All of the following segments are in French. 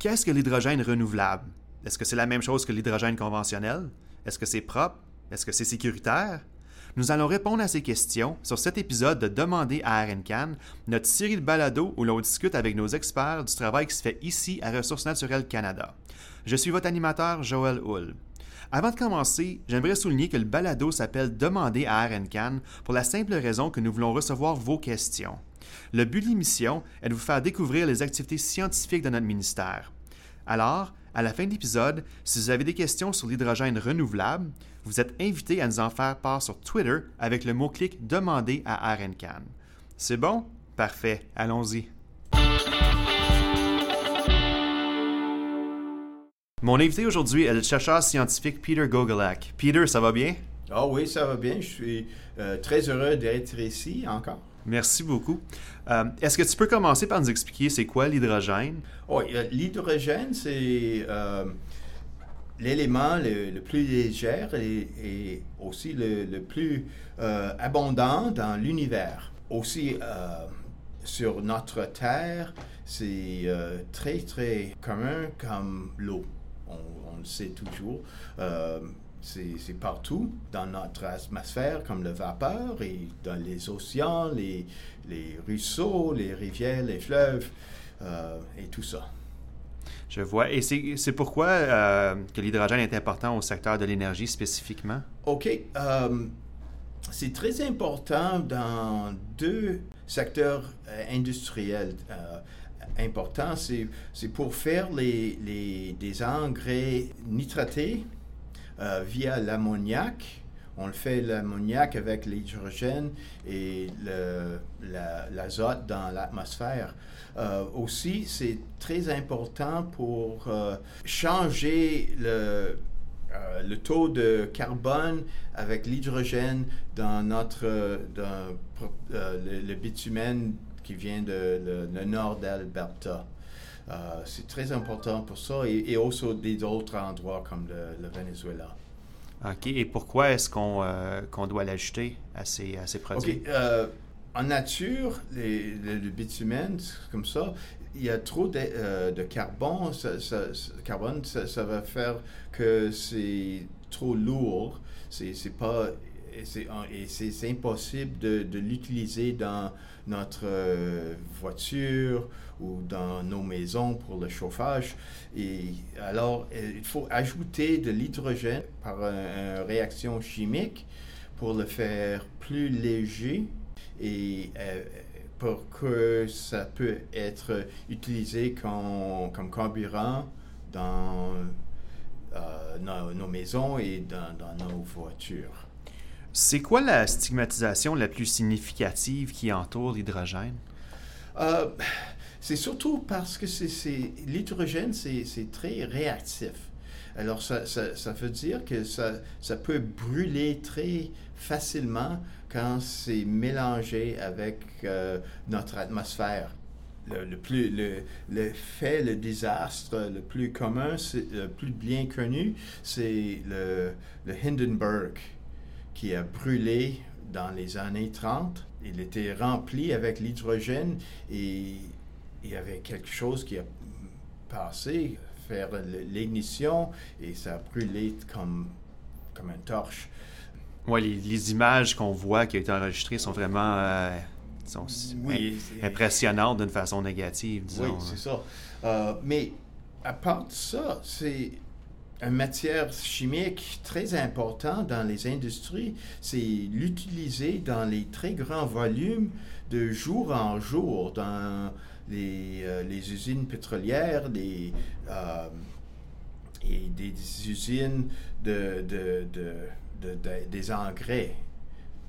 Qu'est-ce que l'hydrogène renouvelable? Est-ce que c'est la même chose que l'hydrogène conventionnel? Est-ce que c'est propre? Est-ce que c'est sécuritaire? Nous allons répondre à ces questions sur cet épisode de Demander à RNCAN, notre série de balado où l'on discute avec nos experts du travail qui se fait ici à Ressources naturelles Canada. Je suis votre animateur Joël Hull. Avant de commencer, j'aimerais souligner que le balado s'appelle Demander à RNCAN pour la simple raison que nous voulons recevoir vos questions. Le but de l'émission est de vous faire découvrir les activités scientifiques de notre ministère. Alors, à la fin de l'épisode, si vous avez des questions sur l'hydrogène renouvelable, vous êtes invité à nous en faire part sur Twitter avec le mot-clic Demander à RNCAN. C'est bon? Parfait, allons-y. Mon invité aujourd'hui est le chercheur scientifique Peter Gogolak. Peter, ça va bien? Ah oui, ça va bien. Je suis euh, très heureux d'être ici encore. Merci beaucoup. Euh, Est-ce que tu peux commencer par nous expliquer c'est quoi l'hydrogène? Oui, euh, l'hydrogène, c'est euh, l'élément le, plus léger et, aussi le, plus abondant dans l'univers. Aussi, sur notre Terre, c'est très, très commun comme l'eau. On le sait toujours. C'est partout dans notre atmosphère, comme le vapeur, et dans les océans, les, les ruisseaux, les rivières, les fleuves, euh, et tout ça. Je vois. Et c'est pourquoi euh, que l'hydrogène est important au secteur de l'énergie spécifiquement? OK. euh, c'est très important dans deux secteurs industriels importants. C'est c'est pour faire les, les- des engrais nitratés euh, via l'ammoniac. On fait l'ammoniac avec l'hydrogène et l'azote dans l'atmosphère. Euh, aussi, c'est très important pour euh, changer le, taux de carbone avec l'hydrogène dans notre le, le bitumen qui vient de nord d'Alberta. Euh, c'est très important pour ça et, et aussi des autres endroits comme le, le Venezuela. OK. Et pourquoi est-ce qu'on euh, doit l'ajouter à ces, à ces produits? OK. euh, en nature, les- le, le bitumen, comme ça, il y a trop de, euh, de carbone. Ça, carbone ça, ça va faire que c'est trop lourd. C'est pas. Et c'est impossible de, l'utiliser dans notre euh, voiture ou dans nos maisons pour le chauffage. Et alors, euh, il faut ajouter de l'hydrogène par un- une réaction chimique pour le faire plus léger et euh, pour que ça peut être utilisé comme, carburant dans nos, maisons et dans nos voitures. C'est quoi la stigmatisation la plus significative qui entoure l'hydrogène? Euh, c'est surtout parce que c'est, l'hydrogène, c'est, très réactif. Alors, ça, ça, veut dire que ça, ça peut brûler très facilement quand c'est mélangé avec euh, notre atmosphère. Le, plus, le, le fait, le désastre le plus commun, le plus bien connu, c'est le Hindenburg qui a brûlé dans les années 30. Il était rempli avec l'hydrogène et il y avait quelque chose qui a passé, faire l'ignition et ça a brûlé comme, comme une torche. Ouais, les, les images qu'on voit qui ont été enregistrées sont vraiment euh, sont Oui, impressionnantes d'une façon négative, disons. Oui, c'est ça. Euh, mais à part de ça, c'est une matière chimique très importante dans les industries. C'est l'utiliser dans les très grands volumes de jour en jour dans les, euh, usines pétrolières euh, et des usines de, de- de- de- de- des engrais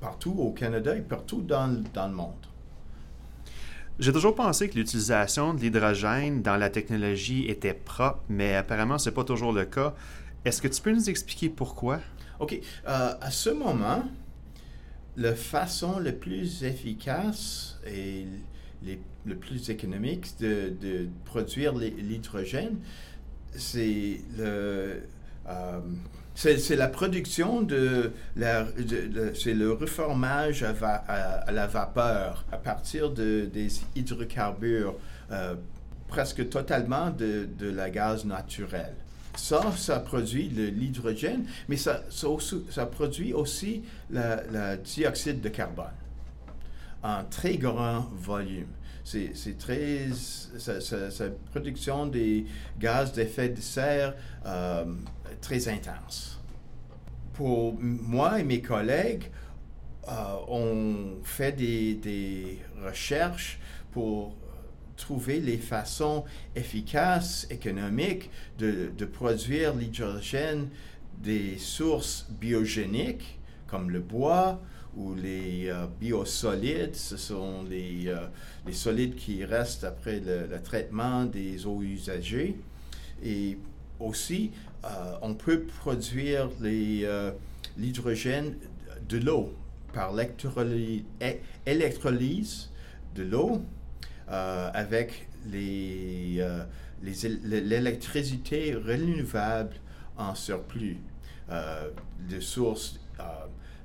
partout au Canada et partout dans le monde. J'ai toujours pensé que l'utilisation de l'hydrogène dans la technologie était propre, mais apparemment, c'est pas toujours le cas. Est-ce que tu peux nous expliquer pourquoi? OK. Euh, à ce moment, la façon la plus efficace et les- le plus économique de, produire l'hy- l'hydrogène, c'est le... euh, c'est la production de c'est le reformage à, la vapeur à partir de, des hydrocarbures euh, presque totalement de, la gaz naturelle. Ça, ça produit le- l'hydrogène, mais ça, produit aussi la dioxyde de carbone en très grand volume. C'est très. Sa, production des gaz d'effet de serre euh, très intense. Pour moi et mes collègues, euh, on fait des, des recherches pour trouver les façons efficaces, économiques de, de produire l'hydrogène des sources biogéniques comme le bois ou les euh, biosolides. Ce sont les, euh, les solides qui restent après le, traitement des eaux usagées. Et aussi, euh, on peut produire l'hydrogène de l'eau par électrolyse de l'eau avec euh, les l'électricité renouvelable en surplus de sources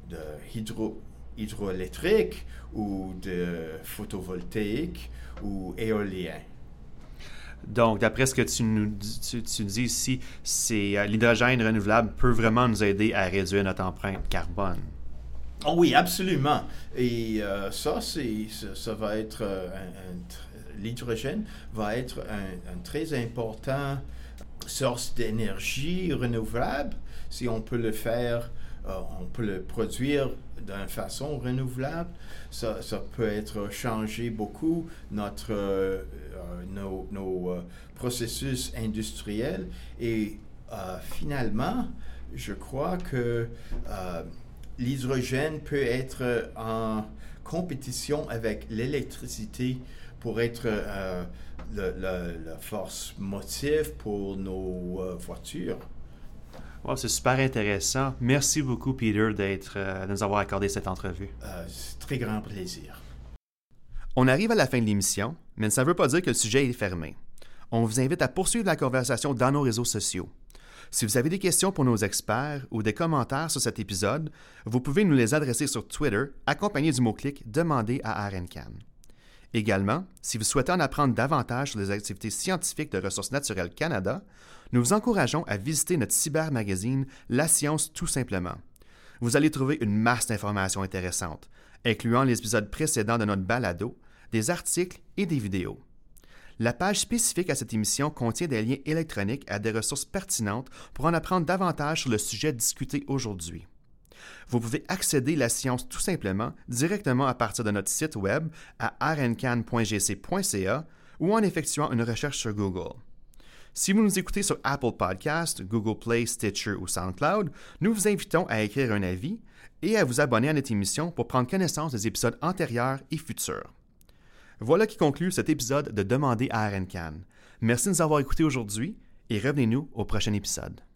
de hydro, hydroélectriques ou de photovoltaïque ou éolien. Donc, d'après ce que tu nous dis, tu, tu dis ici, c'est euh, l'hydrogène renouvelable peut vraiment nous aider à réduire notre empreinte carbone. Oh oui, absolument. Et euh, ça, c'est, ça, ça va être euh, l'hydrogène va être un, un très important source d'énergie renouvelable si on peut le faire, on peut le produire d'une façon renouvelable. Ça, peut être changé beaucoup notre euh, euh, nos, euh, processus industriels et euh, finalement, je crois que euh, l'hydrogène peut être en compétition avec l'électricité pour être euh, la force motive pour nos euh, voitures. Wow, c'est super intéressant. Merci beaucoup, Peter, d'être, euh, de nous avoir accordé cette entrevue. Euh, c'est très grand plaisir. On arrive à la fin de l'émission, mais ça ne veut pas dire que le sujet est fermé. On vous invite à poursuivre la conversation dans nos réseaux sociaux. Si vous avez des questions pour nos experts ou des commentaires sur cet épisode, vous pouvez nous les adresser sur Twitter, accompagné du mot-clic Demandez à RNCAN. Également, si vous souhaitez en apprendre davantage sur les activités scientifiques de Ressources naturelles Canada, nous vous encourageons à visiter notre cyber-magazine La Science tout simplement. Vous allez trouver une masse d'informations intéressantes, incluant les épisodes précédents de notre balado, des articles et des vidéos. La page spécifique à cette émission contient des liens électroniques à des ressources pertinentes pour en apprendre davantage sur le sujet discuté aujourd'hui. Vous pouvez accéder à la science tout simplement directement à partir de notre site web à rncan.gc.ca ou en effectuant une recherche sur Google. Si vous nous écoutez sur Apple Podcast, Google Play, Stitcher ou SoundCloud, nous vous invitons à écrire un avis et à vous abonner à notre émission pour prendre connaissance des épisodes antérieurs et futurs. Voilà qui conclut cet épisode de Demander à RNCAN. Merci de nous avoir écoutés aujourd'hui et revenez-nous au prochain épisode.